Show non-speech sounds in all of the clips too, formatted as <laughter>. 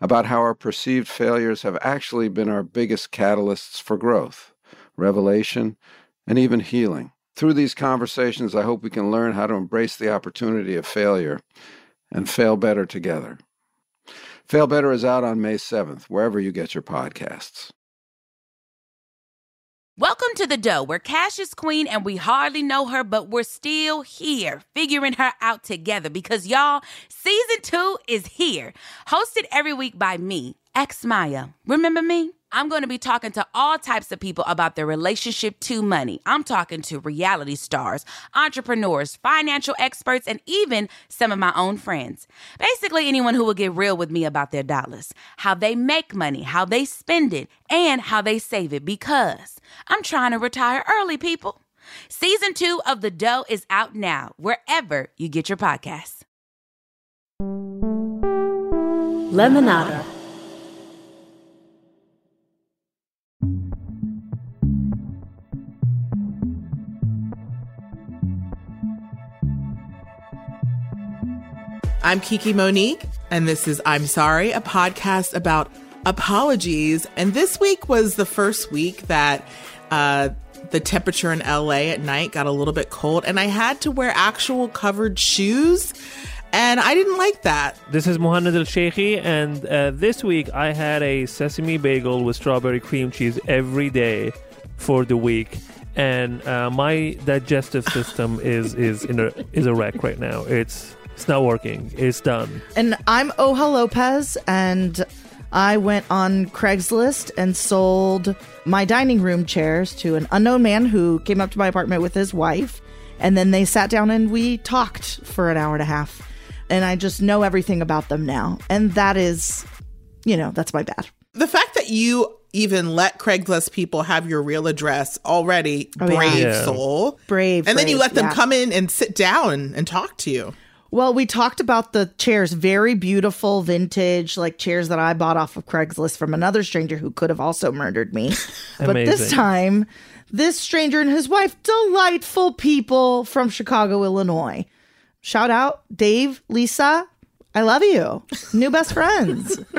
about how our perceived failures have actually been our biggest catalysts for growth, revelation, and even healing. Through these conversations, I hope we can learn how to embrace the opportunity of failure and fail better together. Fail Better is out on May 7th, wherever you get your podcasts. Welcome to the dough, where Cash is queen and we hardly know her, but we're still here figuring her out together because y'all, season two is here. Hosted every week by me, X Maya. Remember me? I'm going to be talking to all types of people about their relationship to money. I'm talking to reality stars, entrepreneurs, financial experts, and even some of my own friends. Basically, anyone who will get real with me about their dollars, how they make money, how they spend it, and how they save it because I'm trying to retire early, people. Season two of The Dough is out now, wherever you get your podcasts. Lemonada. I'm Kiki Monique, and this is I'm Sorry, a podcast about apologies. And this week was the first week that uh, the temperature in LA at night got a little bit cold, and I had to wear actual covered shoes. And I didn't like that. This is Mohanad Elshieky, and uh, this week I had a sesame bagel with strawberry cream cheese every day for the week. And uh, my digestive system is is in a is a wreck right now. It's it's not working. It's done. And I'm Oha Lopez, and I went on Craigslist and sold my dining room chairs to an unknown man who came up to my apartment with his wife. And then they sat down and we talked for an hour and a half. And I just know everything about them now. And that is, you know, that's my bad. The fact that you even let Craigslist people have your real address already, Oh, brave Yeah. soul. Brave. And then you let them yeah. come in and sit down and talk to you. Well, we talked about the chairs, very beautiful vintage, like chairs that I bought off of Craigslist from another stranger who could have also murdered me. <laughs> but this time, this stranger and his wife, delightful people from Chicago, Illinois. Shout out Dave, Lisa. I love you. New best friends. <laughs>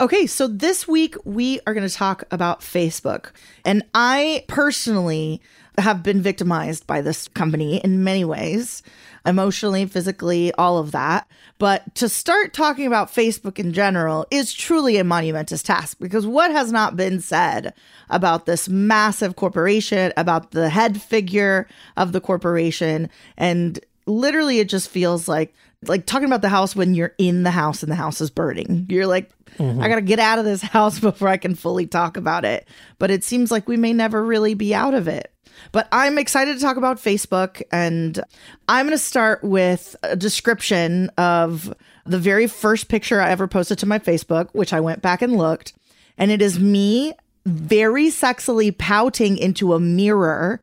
Okay, so this week we are going to talk about Facebook. And I personally have been victimized by this company in many ways emotionally, physically, all of that. But to start talking about Facebook in general is truly a monumentous task because what has not been said about this massive corporation, about the head figure of the corporation, and literally it just feels like like talking about the house when you're in the house and the house is burning. You're like, I got to get out of this <laughs> house before I can fully talk about it. But it seems like we may never really be out of it. But I'm excited to talk about Facebook. And I'm going to start with a description of the very first picture I ever posted to my Facebook, which I went back and looked. And it is me very sexily pouting into a mirror.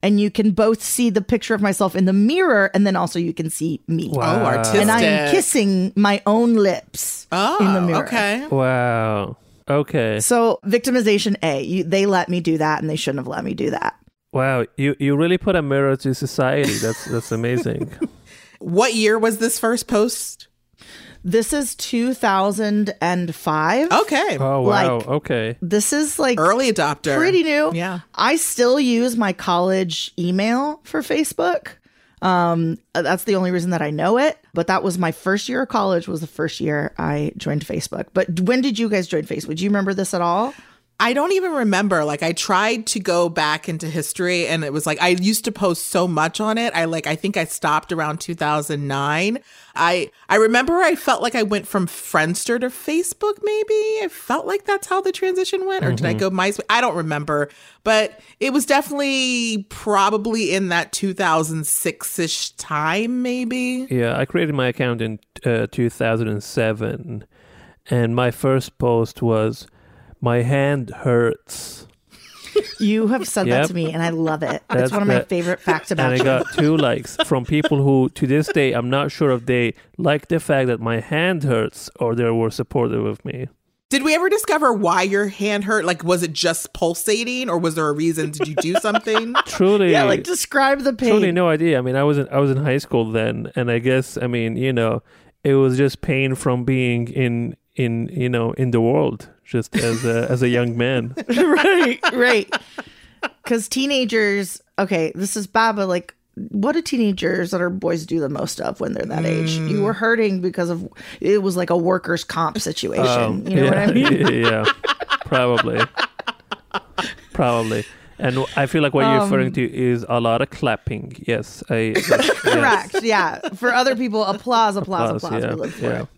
And you can both see the picture of myself in the mirror, and then also you can see me. Oh, artistic. And I am kissing my own lips oh, in the mirror. Okay. Wow. Okay. So victimization A, you, they let me do that, and they shouldn't have let me do that. Wow. You you really put a mirror to society. That's <laughs> that's amazing. What year was this first post? This is 2005. Okay. Oh wow. Like- okay. This is like Early adopter. pretty new. Yeah. I still use my college email for Facebook. Um, that's the only reason that I know it. But that was my first year of college. Was the first year I joined Facebook. But when did you guys join Facebook? Do you remember this at all? I don't even remember. Like I tried to go back into history and it was like I used to post so much on it. I like I think I stopped around 2009. I I remember I felt like I went from Friendster to Facebook maybe. I felt like that's how the transition went or did I go MySpace? I don't remember, but it was definitely probably in that 2006ish time maybe. Yeah, I created my account in uh, 2007, and my first post was, "My hand hurts," You have said Yep. that to me, and I love it. That's That's one of my the- favorite facts about and I you. got two likes from people who, to this day, I'm not sure if they like the fact that my hand hurts or they were supportive of me. Did we ever discover why your hand hurt? Like was it just pulsating or was there a reason? Did you do something? <laughs> Truly, yeah, like describe the pain. truly no idea. I mean, I was in I was in high school then, and I guess I mean, you know, it was just pain from being in in you know in the world just as a as a young man. <laughs> right, right. Because teenagers, okay, this is Baba. like, what do teenagers that are boys do the most of when they're that age? You were hurting because of it was like a workers' comp situation. you know yeah, what I mean? <laughs> yeah, probably, probably. And I feel like what you're Um, referring to is a lot of clapping. Yes, I <laughs> yes. Correct. Yeah. For other people, applause, applause, applause. Applause, yeah, we live for yeah. it.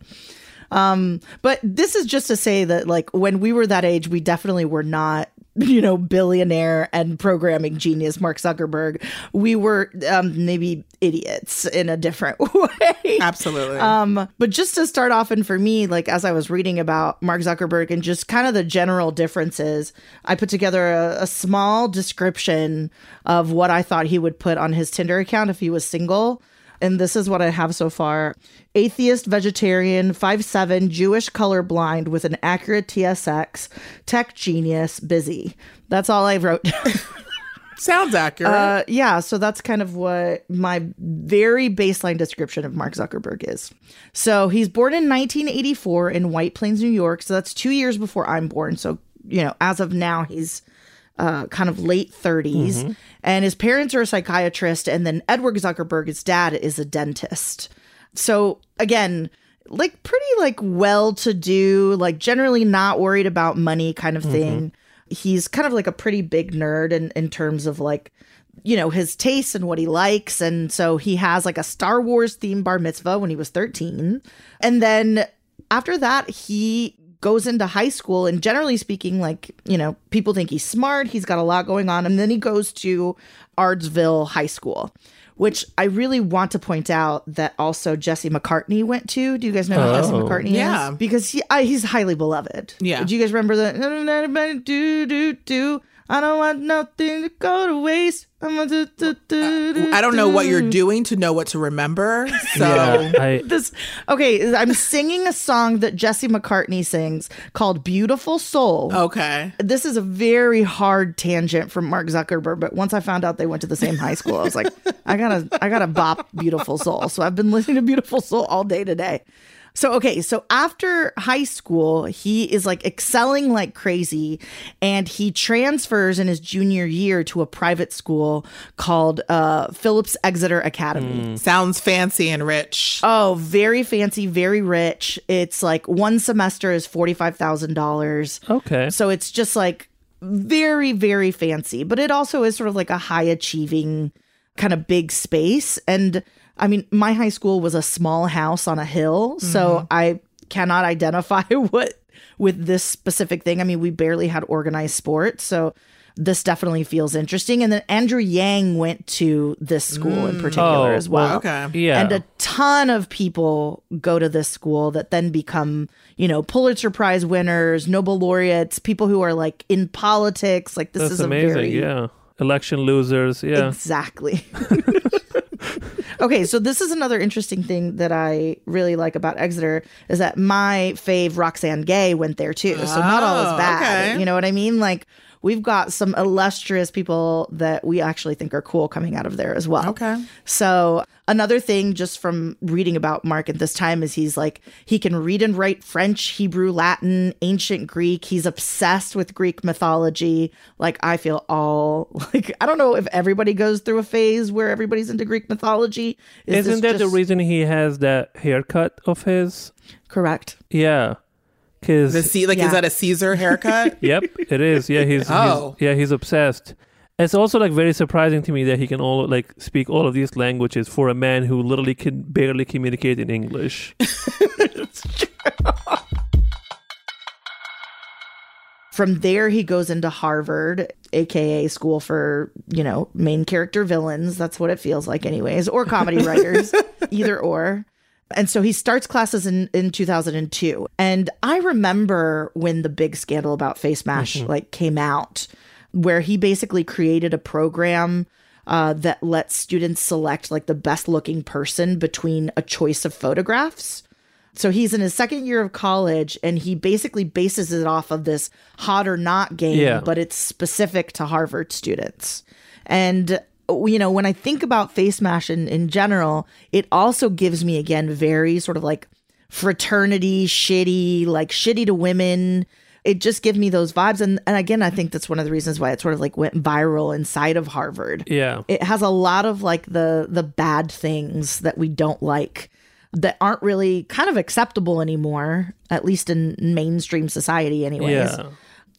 Um, but this is just to say that like when we were that age, we definitely were not, <laughs> you know, billionaire and programming genius Mark Zuckerberg. We were um maybe idiots in a different <laughs> way. Absolutely. Um, but just to start off, and for me, like as I was reading about Mark Zuckerberg and just kind of the general differences, I put together a, a small description of what I thought he would put on his Tinder account if he was single. And this is what I have so far atheist, vegetarian, 5'7, Jewish colorblind with an accurate TSX, tech genius, busy. That's all I wrote. <laughs> Sounds accurate. Uh, yeah, so that's kind of what my very baseline description of Mark Zuckerberg is. So he's born in 1984 in White Plains, New York. So that's two years before I'm born. So, you know, as of now, he's uh, kind of late 30s. And his parents are a psychiatrist. And then Edward Zuckerberg, his dad, is a dentist. So again, like pretty like well to do, like generally not worried about money kind of thing. He's kind of like a pretty big nerd in, in terms of like, you know, his tastes and what he likes. And so he has like a Star Wars themed bar mitzvah when he was 13. And then after that, he goes into high school and generally speaking like you know people think he's smart he's got a lot going on and then he goes to Ardsley high school which i really want to point out that also jesse mccartney went to do you guys know who jesse Oh. mccartney Yeah. is because he, I, he's highly beloved Yeah. do you guys remember the do do do i don't want nothing to go to waste. I'm a do, do, do, do, I don't know what you're doing to know what to remember. <laughs> So. Yeah, I, <laughs> this okay i'm singing a song that jesse mccartney sings called beautiful soul. Okay. this is a very hard tangent from mark zuckerberg but once i found out they went to the same high school i was like <laughs> i gotta i gotta bop beautiful soul. So i've been listening to beautiful soul all day today so okay so after high school he is like excelling like crazy and he transfers in his junior year to a private school called uh, phillips exeter academy Sounds fancy and rich. Oh, very fancy, very rich. It's like one semester is $45,000. okay. So it's just like very, very fancy, but it also is sort of like a high achieving kind of big space. And I mean, my high school was a small house on a hill. So mm-hmm. I cannot identify <laughs> what with this specific thing. I mean, we barely had organized sports. So this definitely feels interesting. And then Andrew Yang went to this school in mm. particular Oh, as well. okay. Yeah. And a ton of people go to this school that then become, you know, Pulitzer Prize winners, Nobel laureates, people who are like in politics. Like this That's is amazing. a very yeah. Election losers. Yeah. exactly. <laughs> okay, so this is another interesting thing that I really like about Exeter is that my fave Roxane Gay went there too. So not all Oh, is ah, bad. okay. You know what I mean? Like we've got some illustrious people that we actually think are cool coming out of there as well. Okay. So another thing just from reading about Mark at this time is he's like he can read and write French, Hebrew, Latin, ancient Greek. He's obsessed with Greek mythology. Like I feel all <laughs> like I don't know if everybody goes through a phase where everybody's into Greek mythology. Is Isn't that the reason he has that haircut of his? correct? Yeah. Because The C, like, Yeah. is that a Caesar haircut? <laughs> Yep, it is. Yeah, he's, Oh. he's yeah he's obsessed. It's also like very surprising to me that he can all like speak all of these languages for a man who literally can barely communicate in English. <laughs> From there, he goes into Harvard, aka school for, you know, main character villains. That's what it feels like, anyways, or comedy writers, <laughs> either or. And so he starts classes in, in 2002. And I remember when the big scandal about Facemash like came out, where he basically created a program uh, that lets students select like the best looking person between a choice of photographs. So he's in his second year of college and he basically bases it off of this hot or not game, Yeah. but it's specific to Harvard students. And you know, when I think about Facemash in, in general, it also gives me again very sort of like fraternity, shitty, like shitty to women. It just gives me those vibes. And and again, I think that's one of the reasons why it sort of like went viral inside of Harvard Yeah, it has a lot of like the the bad things that we don't like that aren't really kind of acceptable anymore at least in mainstream society anyways yeah,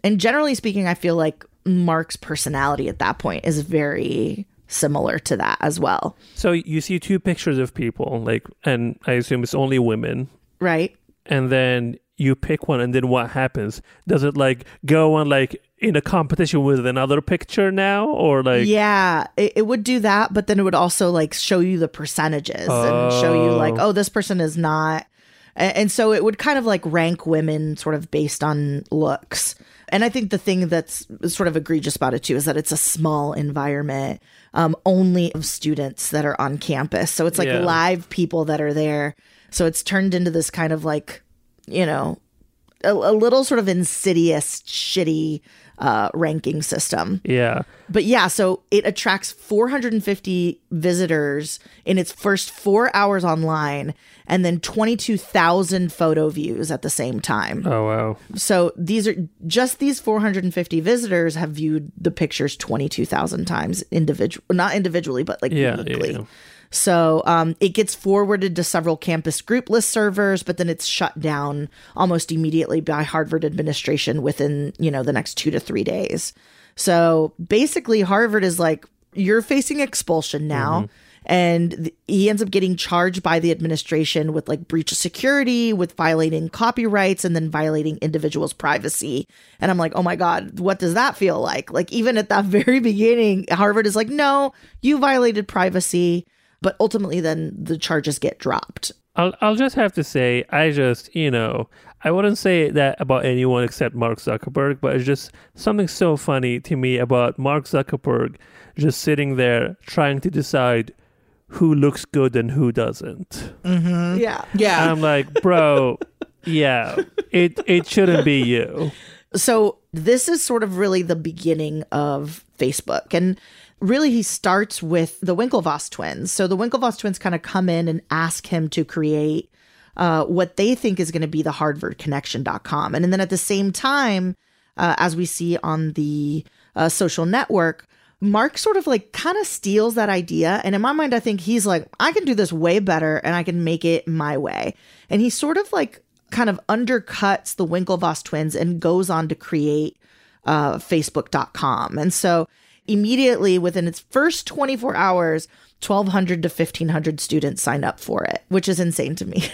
and generally speaking i feel like mark's personality at that point is very similar to that as well So you see two pictures of people, like, and I assume it's only women, right and then you pick one, and then what happens? Does it like go on like in a competition with another picture now, or like? yeah it, it would do that but then it would also like show you the percentages and show you like oh, oh this person is not A- and so it would kind of like rank women sort of based on looks and i think the thing that's sort of egregious about it too is that it's a small environment um, only of students that are on campus so it's like Yeah. live people that are there so it's turned into this kind of like you know a, a little sort of insidious shitty uh, ranking system Yeah, but yeah, so it attracts 450 visitors in its first four hours online and then 22,000 photo views at the same time. Oh wow. So these are just these 450 visitors have viewed the pictures 22,000 times individual, not individually, but like Yeah, uniquely. yeah. So um, it gets forwarded to several campus group list servers, but then it's shut down almost immediately by Harvard administration within you know the next two to three days. So basically, Harvard is like you're facing expulsion now. And th- he ends up getting charged by the administration with like breach of security, with violating copyrights, and then violating individuals' privacy. And I'm like, oh my God, what does that feel like? Like, even at that <laughs> very beginning, Harvard is like, no, you violated privacy. But ultimately, then the charges get dropped. I'll I'll just have to say I just you know I wouldn't say that about anyone except Mark Zuckerberg, but it's just something so funny to me about Mark Zuckerberg just sitting there trying to decide who looks good and who doesn't. Mm-hmm. Yeah. Yeah. I'm like, bro, <laughs> yeah, it it shouldn't be you. So this is sort of really the beginning of Facebook. And really he starts with the Winklevoss twins. So the Winklevoss twins kind of come in and ask him to create uh, what they think is going to be the harvardconnection.com. And and then at the same time, uh, as we see on the uh, social network, Mark sort of like kind of steals that idea. And in my mind, I think he's like, I can do this way better and I can make it my way. And he sort of like kind of undercuts the Winklevoss twins and goes on to create uh, Facebook.com. And so immediately within its first 24 hours, 1,200 to 1,500 students signed up for it, which is insane to me. <laughs>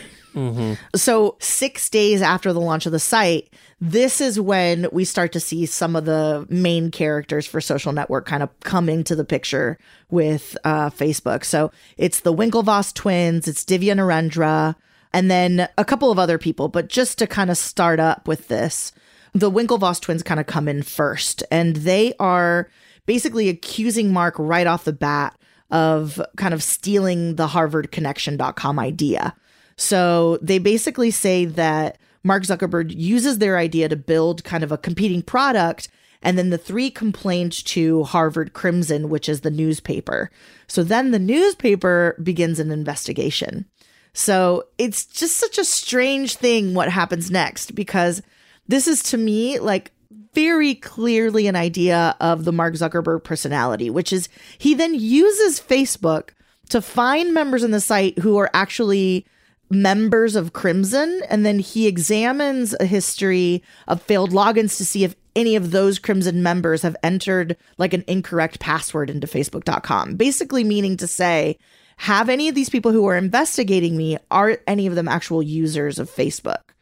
So, six days after the launch of the site, this is when we start to see some of the main characters for Social Network kind of come into the picture with uh, Facebook. So, it's the Winklevoss twins, it's Divya Narendra, and then a couple of other people. But just to kind of start up with this, the Winklevoss twins kind of come in first, and they are basically accusing Mark right off the bat of kind of stealing the harvardconnection.com idea. So they basically say that Mark Zuckerberg uses their idea to build kind of a competing product. And then the three complained to Harvard Crimson, which is the newspaper. So then the newspaper begins an investigation. So it's just such a strange thing what happens next because this is to me like very clearly an idea of the Mark Zuckerberg personality, which is he then uses Facebook to find members in the site who are actually members of Crimson, and then he examines a history of failed logins to see if any of those Crimson members have entered like an incorrect password into Facebook.com. Basically, meaning to say, have any of these people who are investigating me, are any of them actual users of Facebook?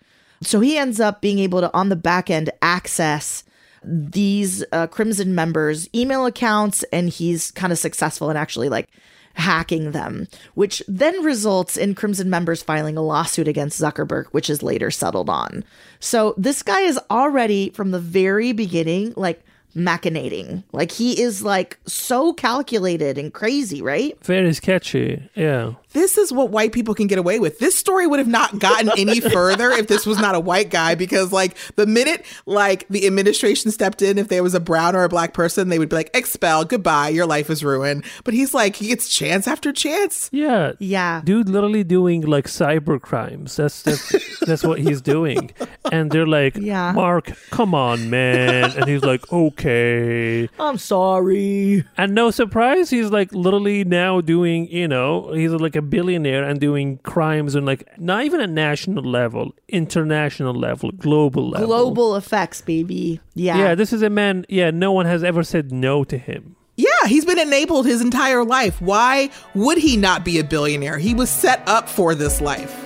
So he ends up being able to, on the back end, access these uh, Crimson members' email accounts, and he's kind of successful in actually like hacking them, which then results in Crimson members filing a lawsuit against Zuckerberg, which is later settled on. So this guy is already from the very beginning like machinating. Like he is like so calculated and crazy, right? Very sketchy. Yeah. This is what white people can get away with. This story would have not gotten any <laughs> further if this was not a white guy because like the minute like the administration stepped in if there was a brown or a black person they would be like expel, goodbye, your life is ruined. But he's like he gets chance after chance. Yeah. Yeah. Dude literally doing like cyber crimes. That's that's that's what he's doing. <laughs> And they're like, Yeah. Mark, come on, man. And he's like, okay. <laughs> I'm sorry. And no surprise, he's like literally now doing, you know, he's like a billionaire and doing crimes on like not even a national level, international level, global level. Global effects, baby. Yeah. Yeah, this is a man, yeah, no one has ever said no to him. Yeah, he's been enabled his entire life. Why would he not be a billionaire? He was set up for this life.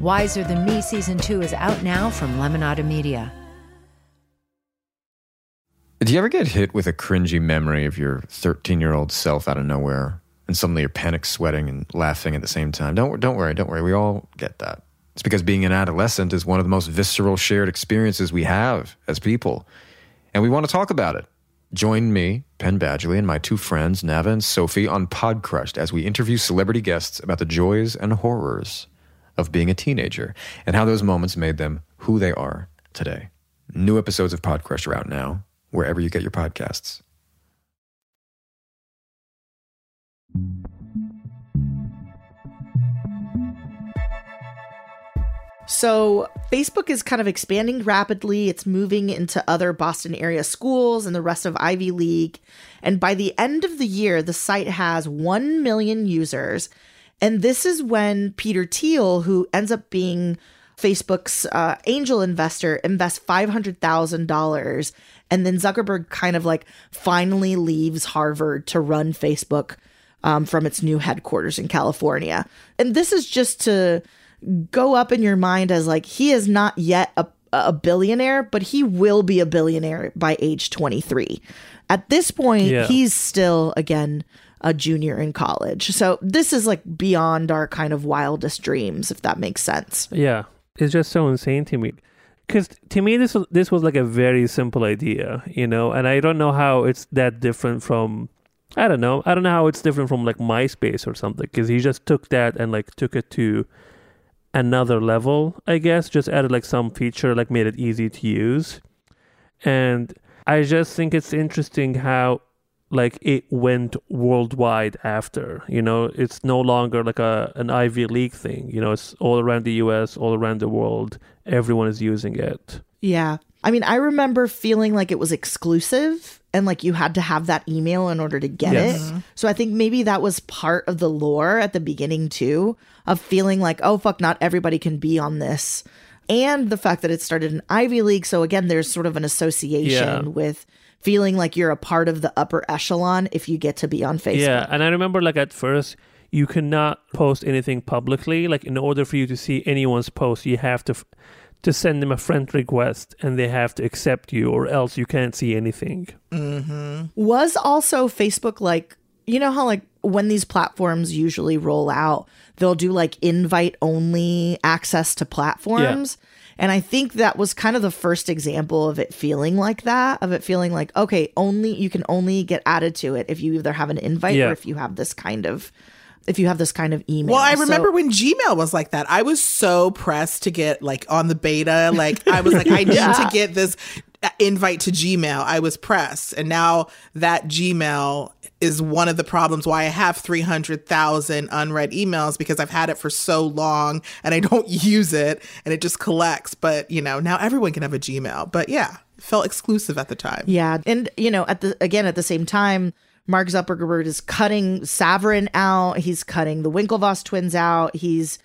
Wiser Than Me Season 2 is out now from Lemonada Media. Do you ever get hit with a cringy memory of your 13 year old self out of nowhere and suddenly you're panic sweating and laughing at the same time? Don't, don't worry, don't worry. We all get that. It's because being an adolescent is one of the most visceral shared experiences we have as people. And we want to talk about it. Join me, Penn Badgley, and my two friends, Nava and Sophie, on Podcrushed as we interview celebrity guests about the joys and horrors of being a teenager and how those moments made them who they are today. New episodes of Podcrush are out now, wherever you get your podcasts. So, Facebook is kind of expanding rapidly. It's moving into other Boston area schools and the rest of Ivy League. And by the end of the year, the site has 1 million users. And this is when Peter Thiel, who ends up being Facebook's uh, angel investor, invests $500,000. And then Zuckerberg kind of like finally leaves Harvard to run Facebook um, from its new headquarters in California. And this is just to go up in your mind as like he is not yet a, a billionaire, but he will be a billionaire by age 23. At this point, Yeah. he's still, again, a junior in college. So this is like beyond our kind of wildest dreams, if that makes sense. Yeah, it's just so insane to me. Because to me, this was, this was like a very simple idea, you know, and I don't know how it's that different from. I don't know. I don't know how it's different from like MySpace or something. Because he just took that and like took it to another level. I guess just added like some feature, like made it easy to use, and I just think it's interesting how like it went worldwide after you know it's no longer like a an ivy league thing you know it's all around the us all around the world everyone is using it Yeah. I mean, I remember feeling like it was exclusive and like you had to have that email in order to get Yes. it. So I think maybe that was part of the lore at the beginning too of feeling like, oh, fuck, not everybody can be on this. And the fact that it started in Ivy League. So again, there's sort of an association Yeah. with feeling like you're a part of the upper echelon if you get to be on Facebook. yeah and i remember like at first you cannot post anything publicly like in order for you to see anyone's post you have to f- to send them a friend request and they have to accept you or else you can't see anything Mhm. Was also Facebook like you know how like when these platforms usually roll out, they'll do like invite only access to platforms. And I think that was kind of the first example of it feeling like that, of it feeling like, okay, only you can only get added to it if you either have an invite Yeah. or if you have this kind of if you have this kind of email. Well, I So- remember when Gmail was like that. I was so pressed to get like on the beta. Like I was like, I <laughs> need to get this uh, invite to Gmail. I was pressed, and now that Gmail is one of the problems why I have three hundred thousand unread emails because I've had it for so long and I don't <laughs> use it, and it just collects. But you know, now everyone can have a Gmail. But yeah, felt exclusive at the time. Yeah, and you know, at the again at the same time, Mark Zuckerberg is cutting Saverin out. He's cutting the Winklevoss twins out. He's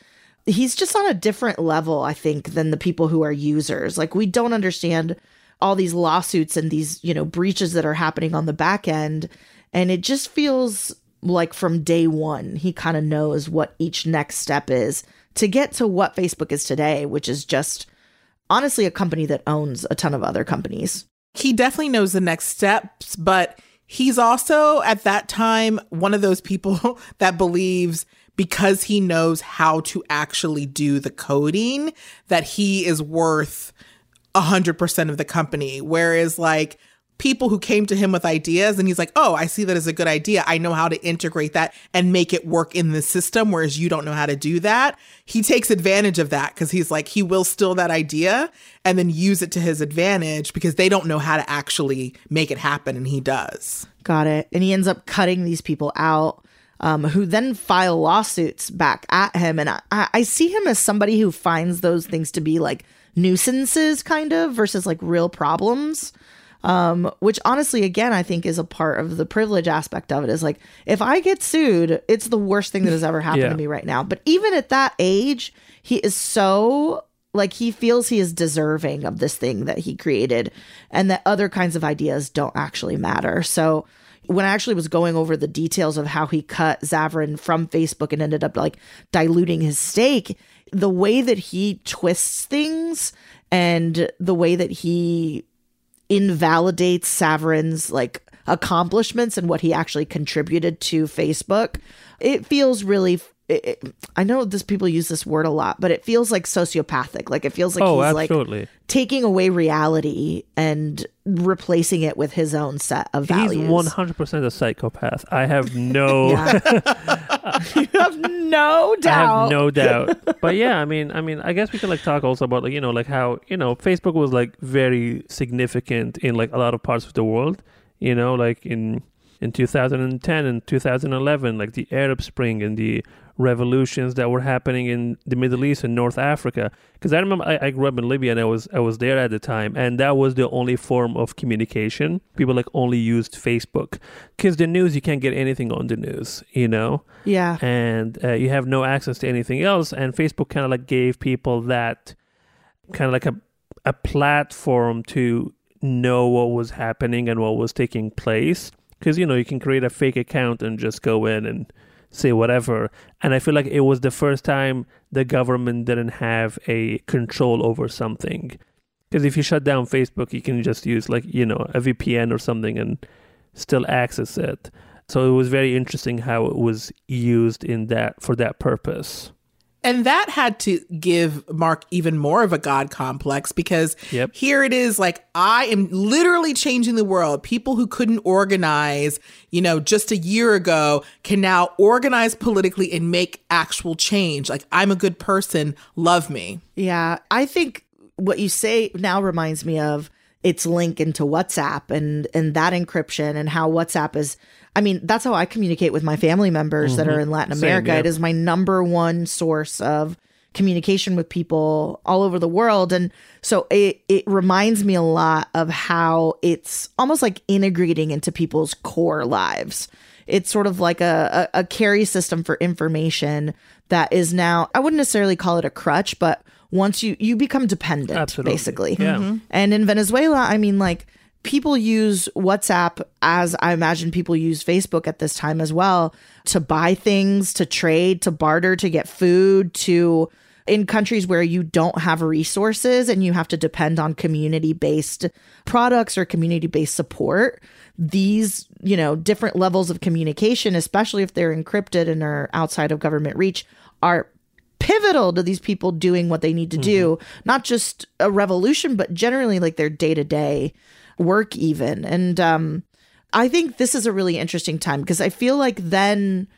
he's just on a different level, I think, than the people who are users. Like we don't understand all these lawsuits and these you know breaches that are happening on the back end, and it just feels like from day one he kind of knows what each next step is to get to what Facebook is today, which is just honestly a company that owns a ton of other companies. he definitely knows the next steps, but he's also at that time one of those people <laughs> that believes because he knows how to actually do the coding that he is worth 100% of the company whereas like people who came to him with ideas and he's like oh i see that as a good idea i know how to integrate that and make it work in the system whereas you don't know how to do that he takes advantage of that because he's like he will steal that idea and then use it to his advantage because they don't know how to actually make it happen and he does Got it. And he ends up cutting these people out, um, who then file lawsuits back at him. And I, I see him as somebody who finds those things to be like nuisances, kind of, versus like real problems. Um, which honestly, again, I think is a part of the privilege aspect of it. Is like, if I get sued, it's the worst thing that has ever happened Yeah. to me right now. But even at that age, he is so like he feels he is deserving of this thing that he created and that other kinds of ideas don't actually matter. So when I actually was going over the details of how he cut Saverin from Facebook and ended up like diluting his stake, the way that he twists things and the way that he invalidates Saverin's like accomplishments and what he actually contributed to Facebook, it feels really. It, it- I know this people use this word a lot, but it feels like sociopathic. Like it feels like oh, he's like taking away reality and replacing it with his own set of values. He's one hundred percent a psychopath. I have no, <laughs> <laughs> you have no doubt. I have no doubt. But yeah, I mean, I mean, I guess we could like talk also about like you know like how you know Facebook was like very significant in like a lot of parts of the world. You know, like in in 2010 and 2011, like the Arab Spring and the revolutions that were happening in the Middle East and North Africa. Because I remember I, I grew up in Libya and I was I was there at the time, and that was the only form of communication. People like only used Facebook because the news you can't get anything on the news, you know Yeah. and uh, you have no access to anything else. And Facebook kind of like gave people that kind of like a a platform to know what was happening and what was taking place. Because you know you can create a fake account and just go in and say whatever. And I feel like it was the first time the government didn't have a control over something. Because if you shut down Facebook, you can just use like you know a VPN or something and still access it. So it was very interesting how it was used in that for that purpose. And that had to give Mark even more of a God complex because Yep. here it is like, I am literally changing the world. People who couldn't organize, you know, just a year ago can now organize politically and make actual change. Like, I'm a good person. Love me. Yeah, I think what you say now reminds me of its link into WhatsApp and and that encryption and how WhatsApp is I mean, that's how I communicate with my family members that are mm-hmm. in Latin Same, America. yeah. It is my number one source of communication with people all over the world and so it it reminds me a lot of how it's almost like integrating into people's core lives it's sort of like a, a, a carry system for information that is now i wouldn't necessarily call it a crutch but once you you become dependent Absolutely. basically Yeah. Mm-hmm. and in venezuela i mean like people use whatsapp as i imagine people use facebook at this time as well to buy things to trade to barter to get food to in countries where you don't have resources and you have to depend on community based products or community based support, these, you know, different levels of communication, especially if they're encrypted and are outside of government reach, are pivotal to these people doing what they need to do, not just a revolution, but generally like their day to day work, even. And um, I think this is a really interesting time because I feel like then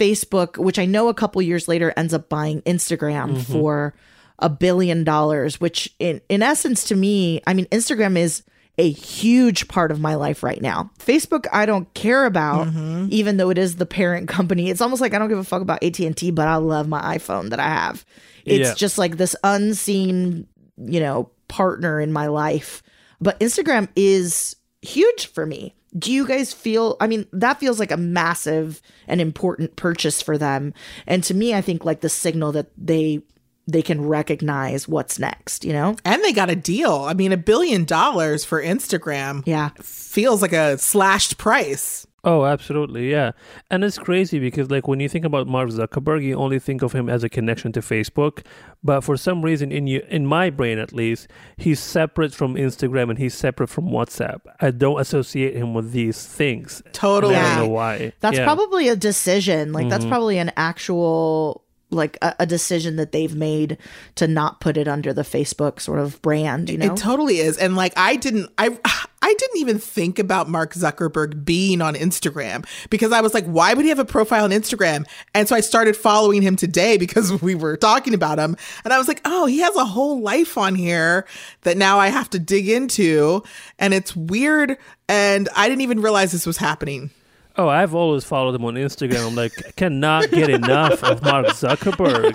Facebook, which I know a couple years later ends up buying Instagram for a billion dollars, which in, in essence to me, I mean, Instagram is a huge part of my life right now. Facebook, I don't care about, mm-hmm. even though it is the parent company. It's almost like I don't give a fuck about AT&T, but I love my iPhone that I have. It's Yeah. just like this unseen, you know, partner in my life. But Instagram is huge for me. Do you guys feel I mean that feels like a massive and important purchase for them and to me I think like the signal that they they can recognize what's next, you know? And they got a deal. I mean, a billion dollars for Instagram Yeah. feels like a slashed price. Oh, absolutely, yeah. And it's crazy because, like, when you think about Mark Zuckerberg, you only think of him as a connection to Facebook. But for some reason, in you, in my brain at least, he's separate from Instagram and he's separate from WhatsApp. I don't associate him with these things. Totally. And I don't know why. That's Yeah. probably a decision. Like that's Mhm. probably an actual like a, a decision that they've made to not put it under the Facebook sort of brand, you know? It totally is. And like I didn't I <sighs> I didn't even think about Mark Zuckerberg being on Instagram because I was like, why would he have a profile on Instagram? And so I started following him today because we were talking about him. And I was like, oh, he has a whole life on here that now I have to dig into. And it's weird. And I didn't even realize this was happening. Oh, I've always followed him on Instagram. I'm like, I cannot get enough of Mark Zuckerberg.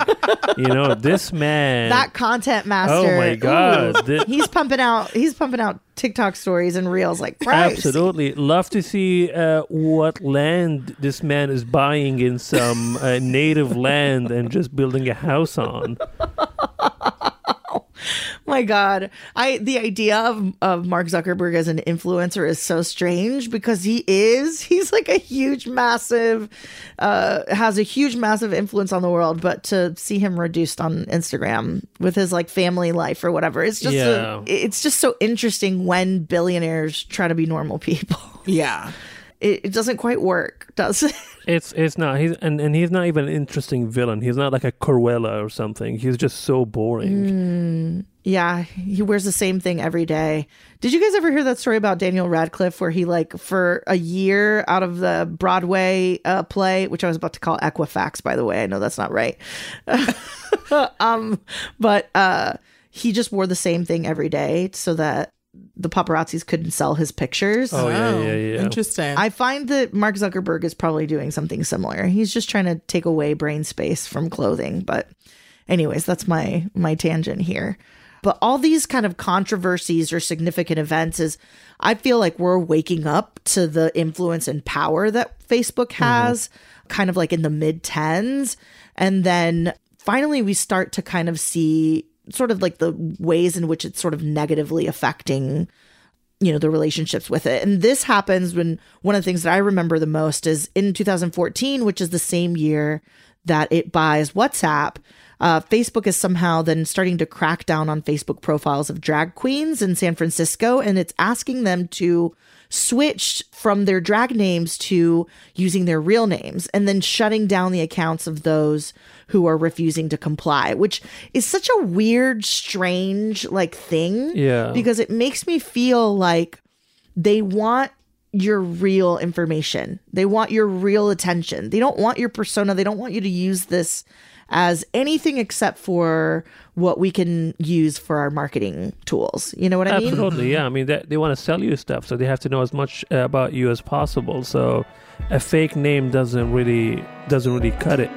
You know, this man. that content master. Oh my God. ooh, Thi- he's pumping out he's pumping out TikTok stories and reels like Christ. Absolutely. Love to see uh, what land this man is buying in some uh, native land and just building a house on. <laughs> my god i the idea of, of mark zuckerberg as an influencer is so strange because he is <laughs> he's like a huge massive uh has a huge massive influence on the world but to see him reduced on instagram with his like family life or whatever it's just Yeah. a, it's just so interesting when billionaires try to be normal people <laughs> Yeah. It, it doesn't quite work does it <laughs> It's it's not he's and, and he's not even an interesting villain. He's not like a Cruella or something. He's just so boring. Yeah, he wears the same thing every day. Did you guys ever hear that story about Daniel Radcliffe where he like for a year out of the Broadway uh, play, which I was about to call Equifax by the way. I know that's not right. <laughs> um but uh he just wore the same thing every day so that the paparazzis couldn't sell his pictures. Oh yeah, yeah, yeah. Interesting. I find that Mark Zuckerberg is probably doing something similar. He's just trying to take away brain space from clothing. But anyways, that's my my tangent here. But all these kind of controversies or significant events is I feel like we're waking up to the influence and power that Facebook mm-hmm. has kind of like in the mid 10s and then finally we start to kind of see sort of like the ways in which it's sort of negatively affecting you know the relationships with it. And this happens when one of the things that i remember the most is in 2014 which is the same year that it buys whatsapp uh, facebook is somehow then starting to crack down on facebook profiles of drag queens in san francisco and it's asking them to switch from their drag names to using their real names and then shutting down the accounts of those who are refusing to comply which is such a weird strange like thing Yeah. because it makes me feel like they want your real information. They want your real attention. They don't want your persona. They don't want you to use this as anything except for what we can use for our marketing tools. You know what I mean? Absolutely, yeah. I mean, they, they want to sell you stuff, so they have to know as much uh, about you as possible. So, a fake name doesn't really doesn't really cut it.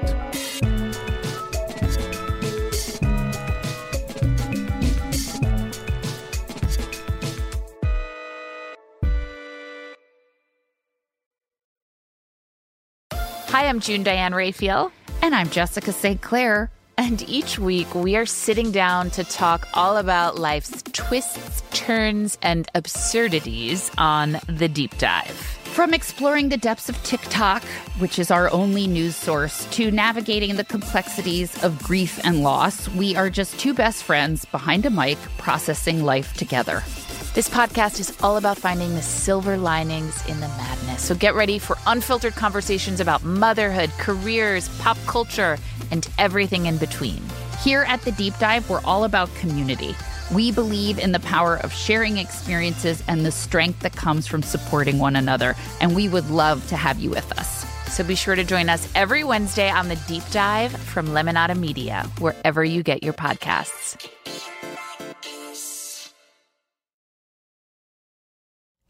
Hi, I'm June Diane Raphael. And I'm Jessica St. Clair. And each week we are sitting down to talk all about life's twists, turns, and absurdities on The Deep Dive. From exploring the depths of TikTok, which is our only news source, to navigating the complexities of grief and loss, we are just two best friends behind a mic processing life together. This podcast is all about finding the silver linings in the madness. So get ready for unfiltered conversations about motherhood, careers, pop culture, and everything in between. Here at The Deep Dive, we're all about community. We believe in the power of sharing experiences and the strength that comes from supporting one another, and we would love to have you with us. So be sure to join us every Wednesday on The Deep Dive from Lemonada Media, wherever you get your podcasts.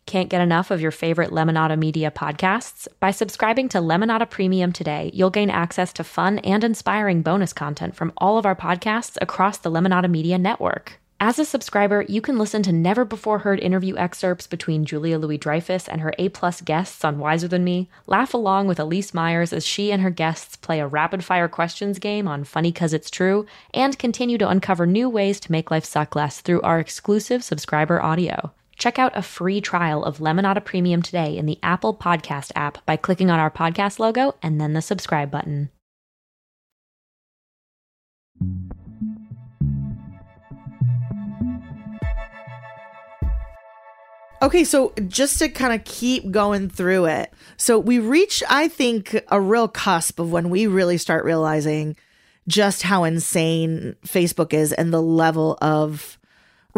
Can't get enough of your favorite Lemonada Media podcasts? By subscribing to Lemonada Premium today, you'll gain access to fun and inspiring bonus content from all of our podcasts across the Lemonada Media network. As a subscriber, you can listen to never before heard interview excerpts between Julia Louis Dreyfus and her A plus guests on Wiser Than Me, laugh along with Elyse Myers as she and her guests play a rapid fire questions game on Funny Cause It's True, and continue to uncover new ways to make life suck less through our exclusive subscriber audio. Check out a free trial of Lemonada Premium today in the Apple Podcast app by clicking on our podcast logo and then the subscribe button. Okay, so just to kind of keep going through it. So we reach, I think, a real cusp of when we really start realizing just how insane Facebook is and the level of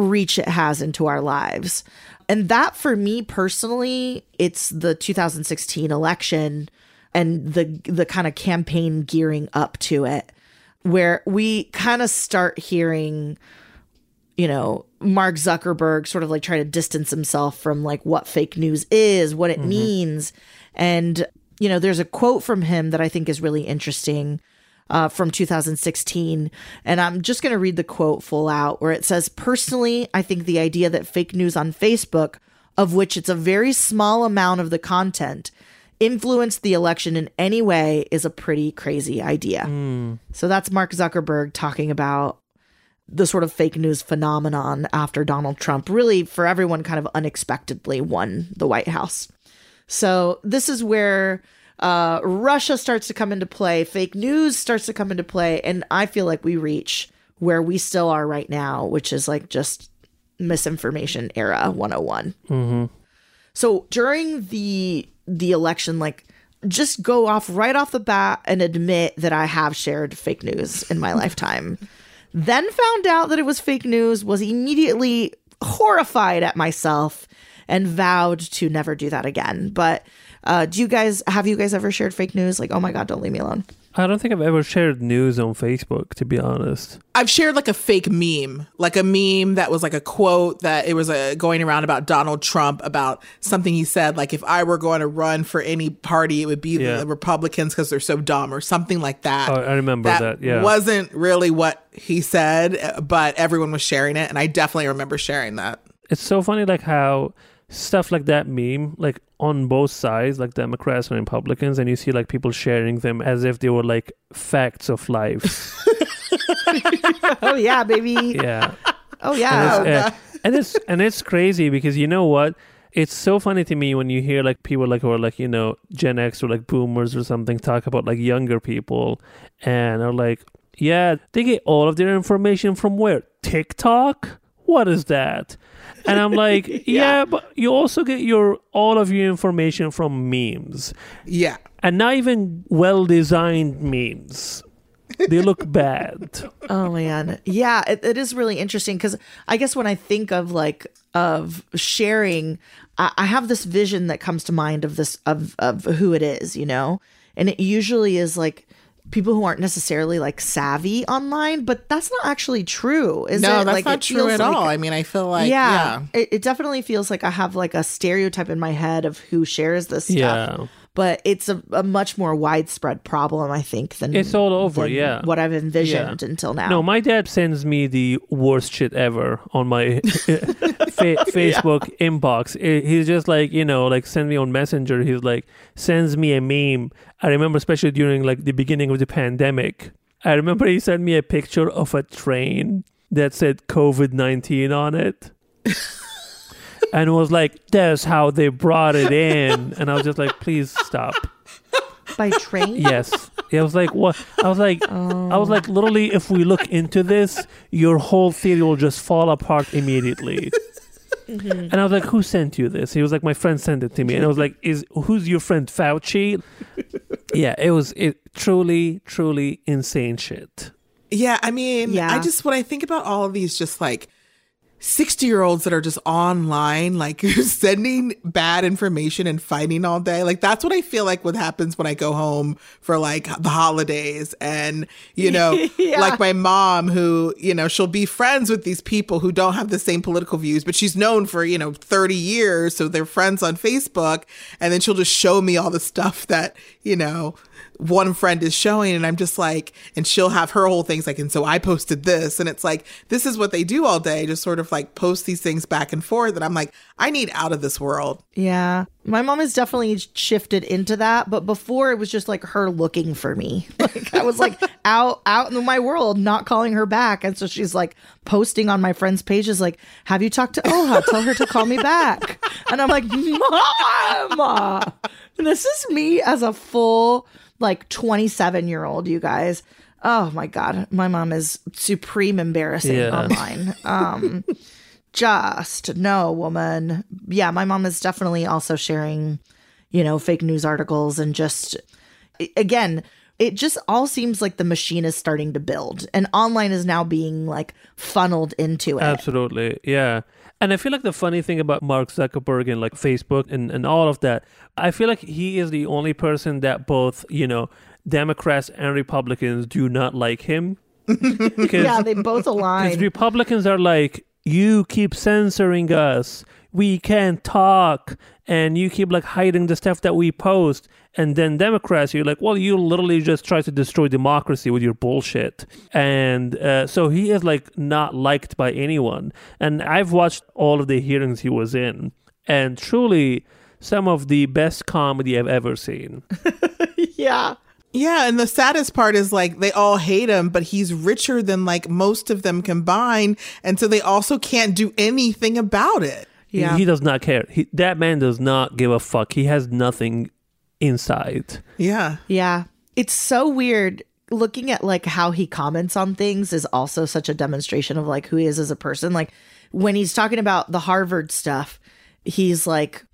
reach it has into our lives. And that for me personally, it's the 2016 election and the the kind of campaign gearing up to it where we kind of start hearing you know, Mark Zuckerberg sort of like try to distance himself from like what fake news is, what it Mm-hmm. means. And, you know, there's a quote from him that I think is really interesting uh, from 2016. And I'm just going to read the quote full out where it says, Personally, I think the idea that fake news on Facebook, of which it's a very small amount of the content, influenced the election in any way is a pretty crazy idea. So that's Mark Zuckerberg talking about the sort of fake news phenomenon after Donald Trump really for everyone kind of unexpectedly won the White House. So this is where uh, Russia starts to come into play, fake news starts to come into play, and I feel like we reach where we still are right now, which is like just misinformation era 101. So during the the election, like just go off right off the bat and admit that I have shared fake news in my <laughs> lifetime. Then found out that it was fake news, was immediately horrified at myself and vowed to never do that again. But uh, do you guys have you guys ever shared fake news? Like, oh my god, don't leave me alone. I don't think I've ever shared news on Facebook, to be honest. I've shared like a fake meme, like a meme that was like a quote that it was uh, going around about Donald Trump about something he said, like if I were going to run for any party, it would be Yeah. the Republicans because they're so dumb or something like that. Oh, I remember that, yeah. wasn't really what he said, uh, but everyone was sharing it, and I definitely remember sharing that. It's so funny, like how stuff like that meme, like on both sides, like Democrats and Republicans, and you see like people sharing them as if they were like facts of life. <laughs> Oh yeah, baby. yeah. Oh and yeah. it's, uh, and it's and it's crazy because you know what it's so funny to me when you hear like people like who are like you know gen x or like boomers or something talk about like younger people and are like yeah they get all of their information from where tiktok what is that? And i'm like <laughs> yeah. but you also get your all of your information from memes. Yeah. and not even well designed memes. They look bad. <laughs> Oh man, yeah, it, it is really interesting because I guess when I think of like of sharing, I, I have this vision that comes to mind of this of of who it is, you know, and it usually is like people who aren't necessarily like savvy online, but that's not actually true, is no, it? that's like, not it true at like- all. I mean, I feel like yeah, yeah. It, it definitely feels like I have like a stereotype in my head of who shares this stuff. Yeah. But it's a, a much more widespread problem, I think, than It's all over, yeah. What I've envisioned Yeah. until now. No, my dad sends me the worst shit ever on my <laughs> fa- <laughs> Facebook inbox. He's just like, you know, like send me on Messenger. He's like, sends me a meme. I remember, especially during like the beginning of the pandemic, I remember he sent me a picture of a train that said COVID 19 on it. <laughs> and was like, "That's how they brought it in," and I was just like, "Please stop." By train? Yes. Yeah, I was like, what? I was like, I was like, literally, if we look into this, your whole theory will just fall apart immediately. Mm-hmm. And I was like, who sent you this? He was like, my friend sent it to me. And I was like, is who's your friend Fauci? yeah, it was it truly, truly insane shit. Yeah, I mean, Yeah. I just when I think about all of these, just like sixty year olds that are just online, like <laughs> sending bad information and fighting all day. Like that's what I feel like what happens when I go home for like the holidays, and you <laughs> know, Yeah. like my mom, who you know, she'll be friends with these people who don't have the same political views, but she's known for you know thirty years, so they're friends on Facebook, and then she'll just show me all the stuff that you know one friend is showing and I'm just like and she'll have her whole things like and so I posted this and it's like this is what they do all day just sort of like post these things back and forth and I'm like I need out of this world. Yeah. My mom has definitely shifted into that, but before it was just like her looking for me. <laughs> Like I was like out out in my world, not calling her back. And so she's like posting on my friends' pages like, Have you talked to Oha? Tell her to call me back. And I'm like, Mom This is me as a full like 27 year old, you guys. Oh my god. My mom is supreme embarrassing Yeah. online. Um <laughs> just no woman. Yeah, my mom is definitely also sharing, you know, fake news articles and just again, it just all seems like the machine is starting to build and online is now being like funneled into it. Absolutely. Yeah. And I feel like the funny thing about Mark Zuckerberg and like Facebook and, and all of that, I feel like he is the only person that both, you know, Democrats and Republicans do not like him. <laughs> Because Yeah, they both align. Republicans are like, you keep censoring us. We can't talk. And you keep like hiding the stuff that we post. And then Democrats, you're like, well, you literally just try to destroy democracy with your bullshit. And uh, so he is like not liked by anyone. And I've watched all of the hearings he was in. And truly, some of the best comedy I've ever seen. <laughs> yeah. Yeah, and the saddest part is like they all hate him, but he's richer than like most of them combined, and so they also can't do anything about it. He- He, does not care. He, that man does not give a fuck. He has nothing inside. Yeah. Yeah. It's so weird looking at like how he comments on things is also such a demonstration of like who he is as a person. Like when he's talking about the Harvard stuff, he's like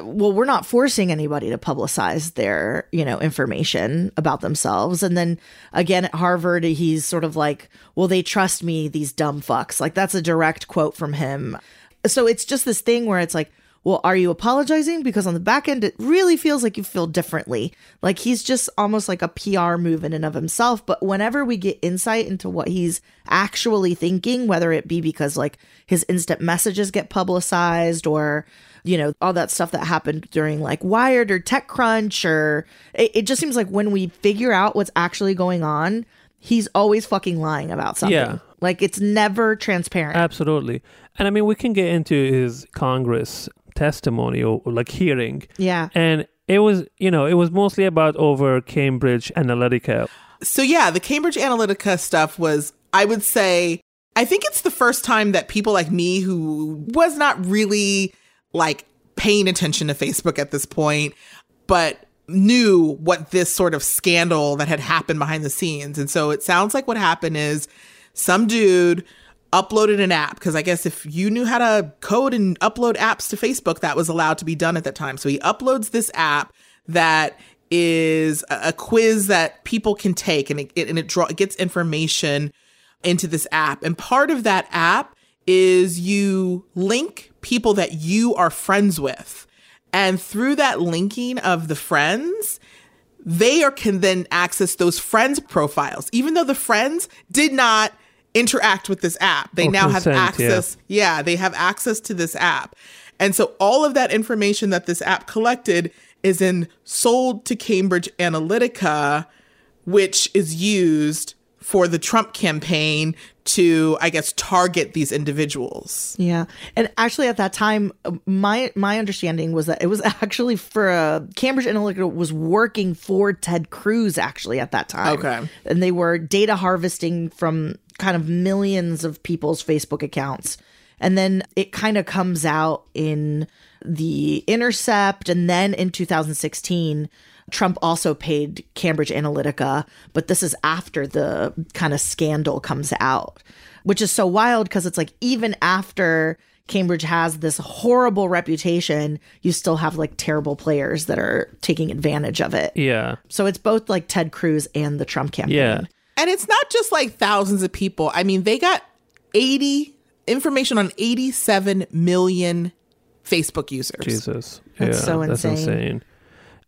well, we're not forcing anybody to publicize their, you know, information about themselves. And then again at Harvard, he's sort of like, well, they trust me, these dumb fucks. Like that's a direct quote from him. So it's just this thing where it's like, well, are you apologizing? Because on the back end, it really feels like you feel differently. Like he's just almost like a PR move in and of himself. But whenever we get insight into what he's actually thinking, whether it be because like his instant messages get publicized or, you know, all that stuff that happened during like Wired or TechCrunch, or it, it just seems like when we figure out what's actually going on, he's always fucking lying about something. Yeah. Like it's never transparent. Absolutely. And I mean, we can get into his Congress testimony or, or, like hearing. yeah. And it was, you know, it was mostly about over Cambridge Analytica. So yeah, the Cambridge Analytica stuff was, I would say, I think it's the first time that people like me who was not really like paying attention to Facebook at this point, but knew what this sort of scandal that had happened behind the scenes. And so it sounds like what happened is some dude uploaded an app because I guess if you knew how to code and upload apps to Facebook, that was allowed to be done at that time. So he uploads this app that is a quiz that people can take and it, it- and it draw it gets information into this app. And part of that app is you link people that you are friends with. And through that linking of the friends, they are can then access those friends profiles even though the friends did not interact with this app they Or now have consent, yeah. access yeah. they have access to this app and so all of that information that this app collected is then sold to cambridge analytica which is used for the trump campaign to i guess target these individuals Yeah. And actually at that time uh, my my understanding was that it was <laughs> actually for uh, Cambridge Analytica was working for Ted Cruz actually at that time. Okay. And they were data harvesting from kind of millions of people's Facebook accounts And then it kind of comes out in The Intercept. And then in 2016, Trump also paid Cambridge Analytica, but this is after the kind of scandal comes out, which is so wild because it's like even after Cambridge has this horrible reputation, you still have like terrible players that are taking advantage of it. Yeah. So it's both like Ted Cruz and the Trump campaign. Yeah. And it's not just like thousands of people. I mean, they got 80 information on 87 million Facebook users. Jesus. That's yeah, so That's insane. insane.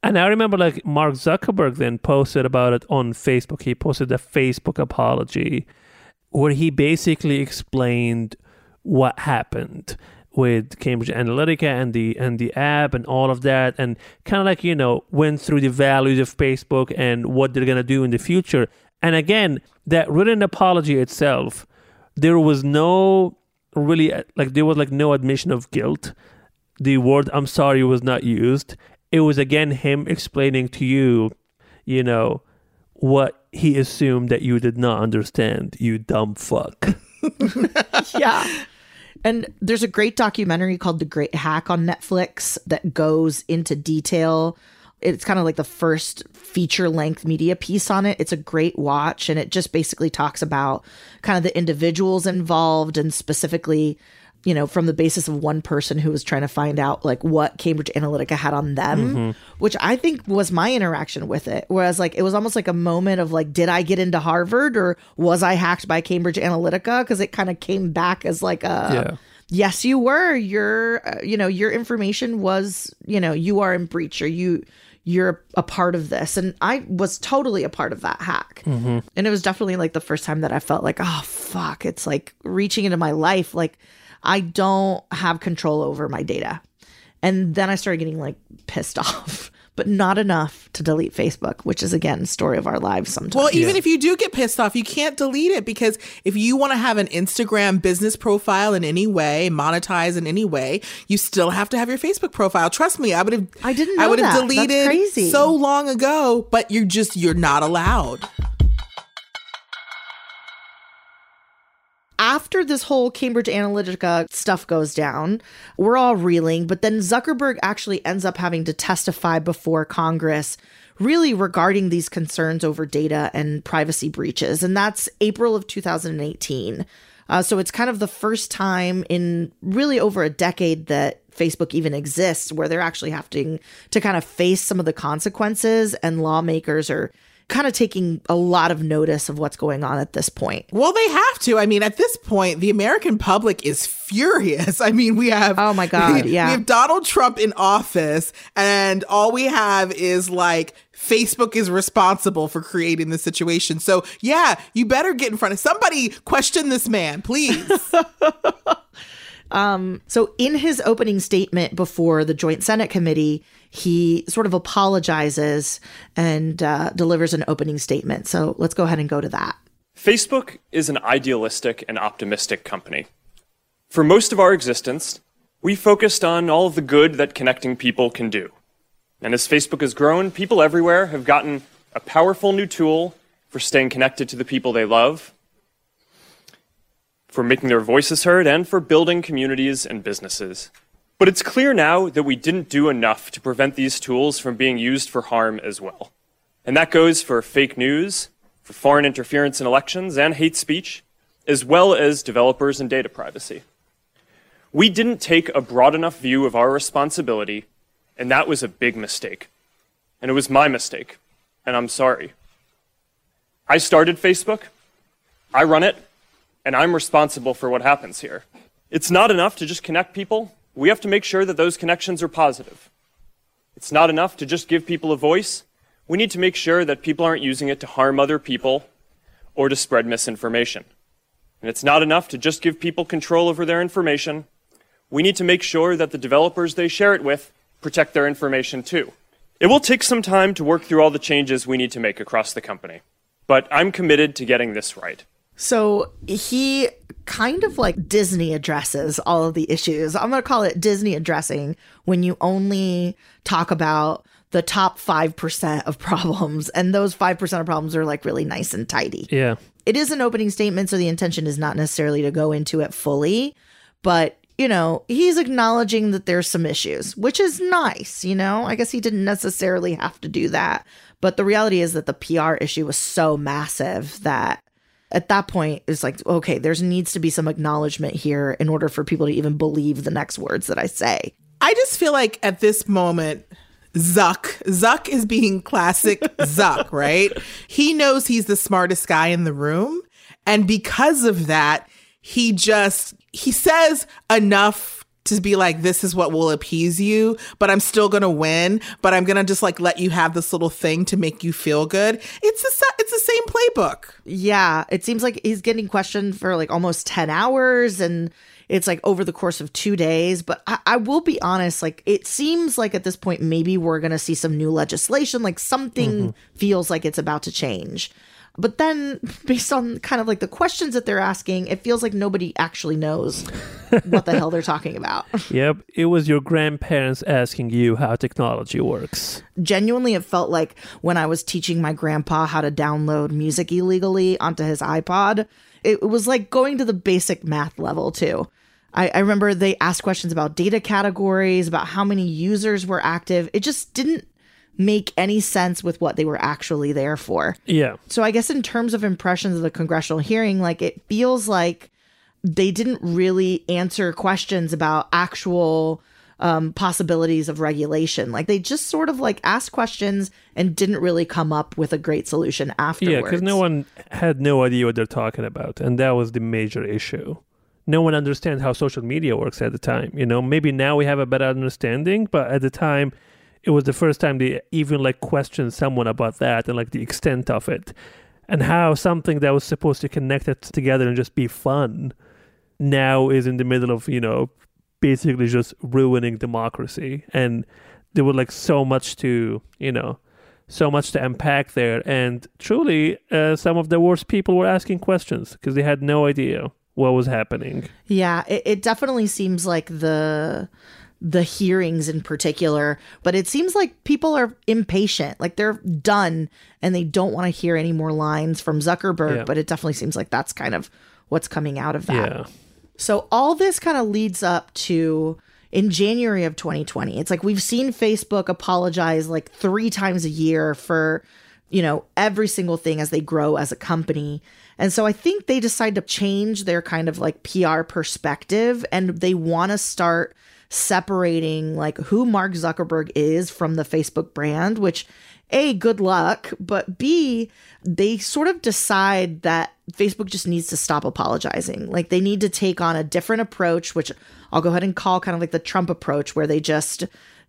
And I remember like Mark Zuckerberg then posted about it on Facebook. He posted a Facebook apology where he basically explained what happened with Cambridge Analytica and the and the app and all of that and kind of like you know went through the values of Facebook and what they're going to do in the future. And again, that written apology itself there was no really like there was like no admission of guilt. The word "I'm sorry" was not used. It was again him explaining to you, you know, what he assumed that you did not understand. You dumb fuck. <laughs> yeah. And there's a great documentary called The Great Hack on Netflix that goes into detail. It's kind of like the first feature length media piece on it. It's a great watch and it just basically talks about kind of the individuals involved and specifically, you know, from the basis of one person who was trying to find out like what Cambridge Analytica had on them, which I think was my interaction with it. Whereas like it was almost like a moment of like, did I get into Harvard or was I hacked by Cambridge Analytica? Because it kind of came back as like a Yeah. yes you were your uh, you know your information was you know you are in breach or you you're a part of this. And i was totally a part of that hack. Mm-hmm. And it was definitely like the first time that i felt like oh fuck it's like reaching into my life. Like i don't have control over my data. And then i started getting like pissed <laughs> off but not enough to delete facebook which is again story of our lives sometimes Well, even if you do get pissed off, you can't delete it because if you want to have an Instagram business profile in any way, monetize in any way, you still have to have your Facebook profile. Trust me, I would have. I didn't I would have deleted crazy. so long ago, but you're just you're not allowed. After this whole Cambridge Analytica stuff goes down, we're all reeling, but then Zuckerberg actually ends up having to testify before Congress really regarding these concerns over data and privacy breaches. And that's April of 2018. Uh, so it's kind of the first time in really over a decade that Facebook even exists where they're actually having to kind of face some of the consequences, and lawmakers are kind of taking a lot of notice of what's going on at this point. Well, they have to. I mean, at this point, the American public is furious. <laughs> I mean, we have Oh my God, <laughs> yeah. we have Donald Trump in office, and all we have is like Facebook is responsible for creating the situation. So, yeah, you better get in front of somebody. Question this man, please. <laughs> So, in his opening statement before the Joint Senate Committee, he sort of apologizes and uh, delivers an opening statement. So, let's go ahead and go to that. Facebook is an idealistic and optimistic company. For most of our existence, we focused on all of the good that connecting people can do. And as Facebook has grown, people everywhere have gotten a powerful new tool for staying connected to the people they love, for making their voices heard, and for building communities and businesses. But it's clear now that we didn't do enough to prevent these tools from being used for harm as well. And that goes for fake news, for foreign interference in elections, and hate speech, as well as developers and data privacy. We didn't take a broad enough view of our responsibility, and that was a big mistake. And it was my mistake, and I'm sorry. I started Facebook, I run it, and I'm responsible for what happens here. It's not enough to just connect people, we have to make sure that those connections are positive. It's not enough to just give people a voice. We need to make sure that people aren't using it to harm other people or to spread misinformation. And it's not enough to just give people control over their information. We need to make sure that the developers they share it with protect their information too. It will take some time to work through all the changes we need to make across the company, but I'm committed to getting this right. So, he kind of like Disney addresses all of the issues. I'm going to call it Disney addressing when you only talk about the top 5% of problems, and those 5% of problems are like really nice and tidy. Yeah. it is an opening statement, so the intention is not necessarily to go into it fully. but you know, he's acknowledging that there's some issues, which is nice, you know? I guess he didn't necessarily have to do that. But the reality is that the PR issue was so massive that at that point it's like, okay, there's needs to be some acknowledgement here in order for people to even believe the next words that I say. I just feel like at this moment, Zuck, Zuck is being classic <laughs> Zuck, right? He knows he's the smartest guy in the room. And because of that, he just he says enough to be like this is what will appease you but i'm still gonna win but i'm gonna just like let you have this little thing to make you feel good it's the it's the same playbook Yeah, it seems like he's getting questioned for like almost 10 hours and it's like over the course of two days. But I, I will be honest, like it seems like at this point, maybe we're to see some new legislation, like something mm-hmm. feels like it's about to change. But then, <laughs> based on kind of like the questions that they're asking, it feels like nobody actually knows what the hell they're talking about. <laughs> Yep, it was your grandparents asking you how technology works. genuinely it felt like when i was teaching my grandpa how to download music illegally onto his ipod it was like going to the basic math level too I, I remember they asked questions about data categories about how many users were active it just didn't make any sense with what they were actually there for Yeah. so I guess in terms of impressions of the congressional hearing, like it feels like they didn't really answer questions about actual um, possibilities of regulation. Like they just sort of like asked questions and didn't really come up with a great solution afterwards. Yeah, because no one had no idea what they're talking about, and that was the major issue. No one understands how social media works at the time. You know, maybe now we have a better understanding, but at the time, it was the first time they even like questioned someone about that and like the extent of it, and how something that was supposed to connect it together and just be fun now is in the middle of you know basically just ruining democracy. And there was like so much to you know so much to unpack there. And truly uh, some of the worst people were asking questions because they had no idea what was happening. Yeah, it, it definitely seems like the the hearings in particular, but it seems like people are impatient. Like they're done and they don't want to hear any more lines from Zuckerberg, Yeah. but it definitely seems like that's kind of what's coming out of that. yeah So all this kind of leads up to in January of 2020. It's like we've seen Facebook apologize like 3 times a year for you know every single thing as they grow as a company. And so I think they decide to change their kind of like PR perspective and they want to start separating like who Mark Zuckerberg is from the Facebook brand, which a good luck but b they sort of decide that facebook just needs to stop apologizing. Like they need to take on a different approach which i'll go ahead and call kind of like the trump approach where they just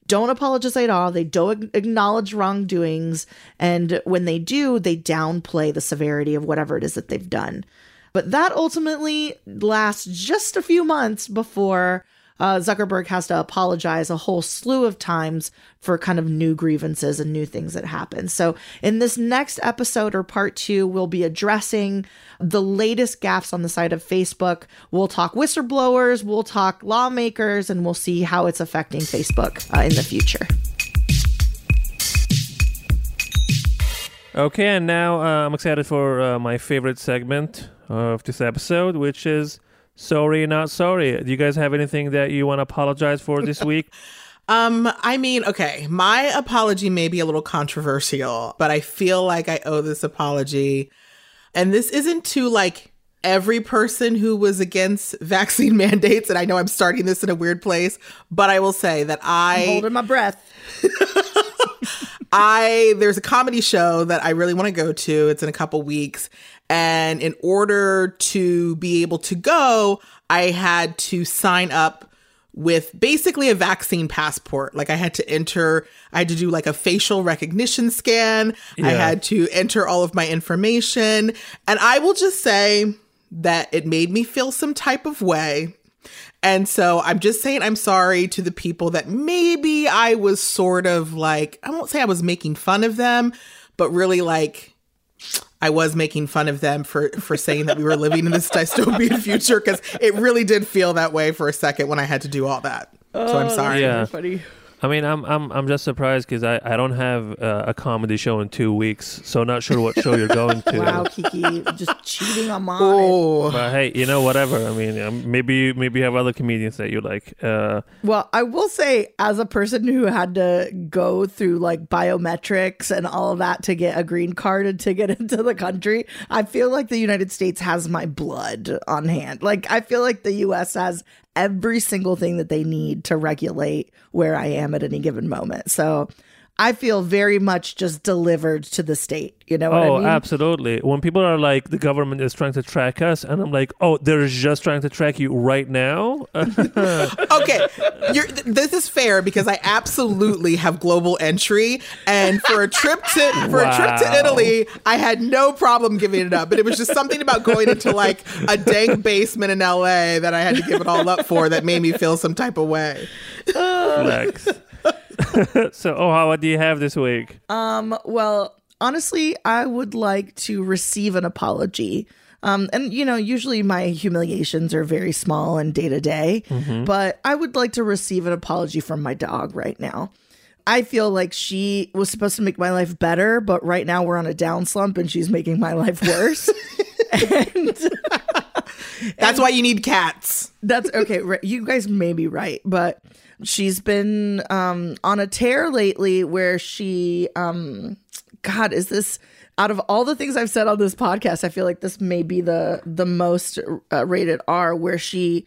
don't apologize at all. They don't acknowledge wrongdoings. And when they do they downplay the severity of whatever it is that they've done. But that ultimately lasts just a few months before uh, Zuckerberg has to apologize a whole slew of times for kind of new grievances and new things that happen. So, in this next episode or part two, we'll be addressing the latest gaffes on the side of Facebook. We'll talk whistleblowers, we'll talk lawmakers, and we'll see how it's affecting Facebook uh, in the future. okay and now uh, i'm excited for uh, my favorite segment of this episode which is sorry not sorry do you guys have anything that you want to apologize for this <laughs> week Um, I mean, okay, my apology may be a little controversial, but I feel like I owe this apology. And this isn't to like every person who was against <laughs> vaccine mandates. And I know I'm starting this in a weird place, but I will say that I Holding my breath. <laughs> I there's a comedy show that I really want to go to. It's in a couple weeks. And in order to be able to go, I had to sign up with basically a vaccine passport. Like I had to enter, I had to do like a facial recognition scan. I had to enter all of my information. And I will just say that it made me feel some type of way. And so I'm just saying I'm sorry to the people that maybe I was sort of like, I won't say I was making fun of them, but really like I was making fun of them for for saying that we were living in this dystopian future because it really did feel that way for a second when I had to do all that. So I'm oh, sorry. yeah I mean, I'm I'm I'm just surprised because I, I don't have uh, a comedy show in two weeks, so not sure what show you're going to. Wow, Kiki, just cheating on mine. Oh, But hey, you know, whatever. I mean, um, maybe you- maybe you have other comedians that you like. Uh, Well, I will say, as a person who had to go through like biometrics and all of that to get a green card and to get <laughs> into the country, I feel like the United States has my blood on hand. Like, I feel like the US has every single thing that they need to regulate where I am at any given moment. So I feel very much just delivered to the state. You know what oh, I mean? Oh, absolutely. When people are like, the government is trying to track us, and I'm like, oh, they're just trying to track you right now. <laughs> okay. You're, th- this is fair because I absolutely have global entry, and for a trip to for a trip to Italy, I had no problem giving it up. But it was just something about going into like a dank basement in LA that I had to give it all up for that made me feel some type of way. Flex. <laughs> so, oh, how what do you have this week? Um, well, honestly, I would like to receive an apology. Um, and you know, usually my humiliations are very small and day to day, but I would like to receive an apology from my dog right now. I feel like she was supposed to make my life better, but right now we're on a down slump and she's making my life worse. <laughs> and That's why you need cats. that's okay. right, You guys may be right, but she's been um, on a tear lately where she, um, God, is this out of all the things I've said on this podcast? I feel like this may be the the most uh, rated R, where she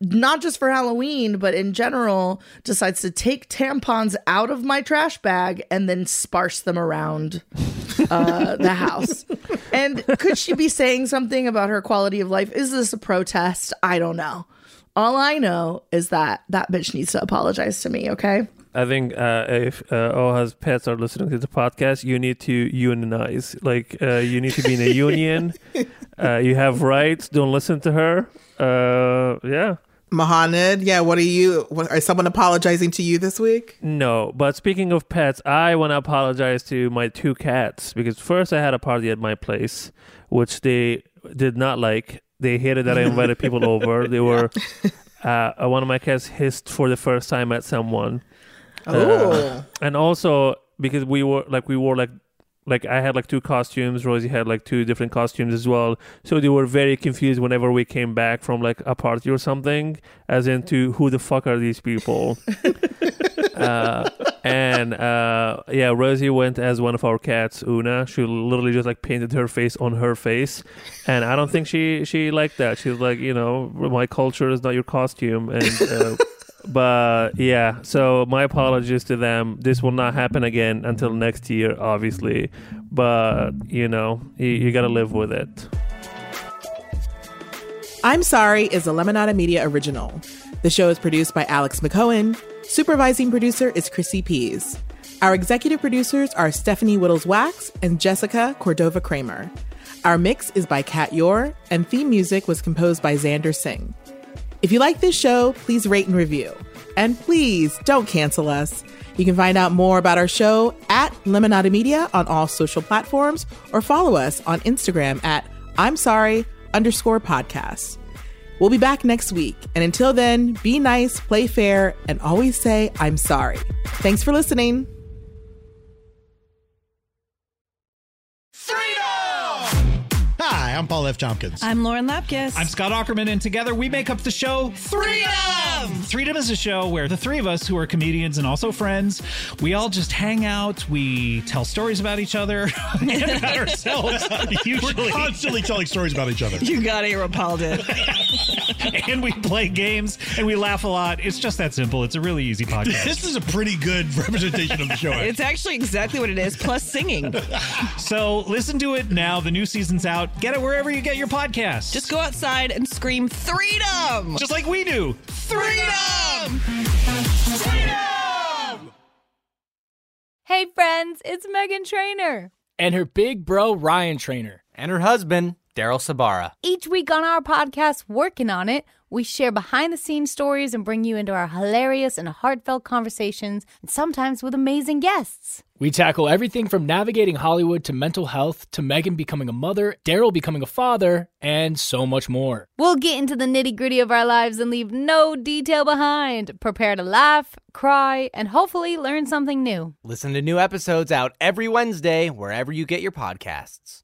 not just for Halloween, but in general, decides to take tampons out of my trash bag and then sparse them around uh, the house. And could she be saying something about her quality of life? Is this a protest? I don't know. All I know is that that bitch needs to apologize to me, okay? I think uh, if uh, Oha's pets are listening to the podcast, you need to unionize. Like, uh, you need to be in a union. <laughs> Uh, you have rights. Don't listen to her. Uh, yeah. Mohanad, yeah, what are you? What, are someone apologizing to you this week? No, but speaking of pets, I want to apologize to my two cats because first I had a party at my place, which they did not like. They hated that I invited people <laughs> over. They were uh, one of my cats hissed for the first time at someone, Oh, and also because we were like we wore like like I had like two costumes. Rosie had like two different costumes as well. So they were very confused whenever we came back from like a party or something, as into who the fuck are these people? <laughs> uh, and uh, yeah, Rosie went as one of our cats, Una. She literally just like painted her face on her face, and I don't think she she liked that. She was like, you know, my culture is not your costume, and. Uh, <laughs> but yeah, so my apologies to them. This will not happen again until next year, obviously. But you know, you, you got to live with it. I'm Sorry is a Lemonada Media original. The show is produced by Alex McCohen. Supervising producer is Kryssy Pease. Our executive producers are Stephanie Wittels Wax and Jessica Cordova Kramer. Our mix is by Kat Yor, and theme music was composed by Xander Singh. If you like this show, please rate and review. And please don't cancel us. You can find out more about our show at Lemonada Media on all social platforms or follow us on Instagram at I'm sorry underscore podcast. We'll be back next week. And until then, be nice, play fair, and always say I'm sorry. Thanks for listening. I'm Paul F. Tompkins. I'm Lauren Lapkus. I'm Scott Aukerman, and together we make up the show Threedom! Threedom is a show where the three of us, who are comedians and also friends, we all just hang out, we tell stories about each other <laughs> and about ourselves, <laughs> usually. We're constantly telling stories about each other. you got it, Paul <laughs> did. and we play games and we laugh a lot. It's just that simple. It's a really easy podcast. This is a pretty good representation of the show. It's actually exactly what it is, plus singing. so listen to it now. The new season's out. Get it wherever you get your podcasts. Just go outside and scream Threedom! just like we do. Threedom! Threedom! Hey friends, it's Meghan Trainor. and her big bro Ryan Trainor. and her husband, Daryl Sabara. Each week on our podcast, Working on It, we share behind the scenes stories and bring you into our hilarious and heartfelt conversations, and sometimes with amazing guests. We tackle everything from navigating Hollywood to mental health to Megan becoming a mother, Daryl becoming a father, and so much more. We'll get into the nitty gritty of our lives and leave no detail behind. Prepare to laugh, cry, and hopefully learn something new. Listen to new episodes out every Wednesday wherever you get your podcasts.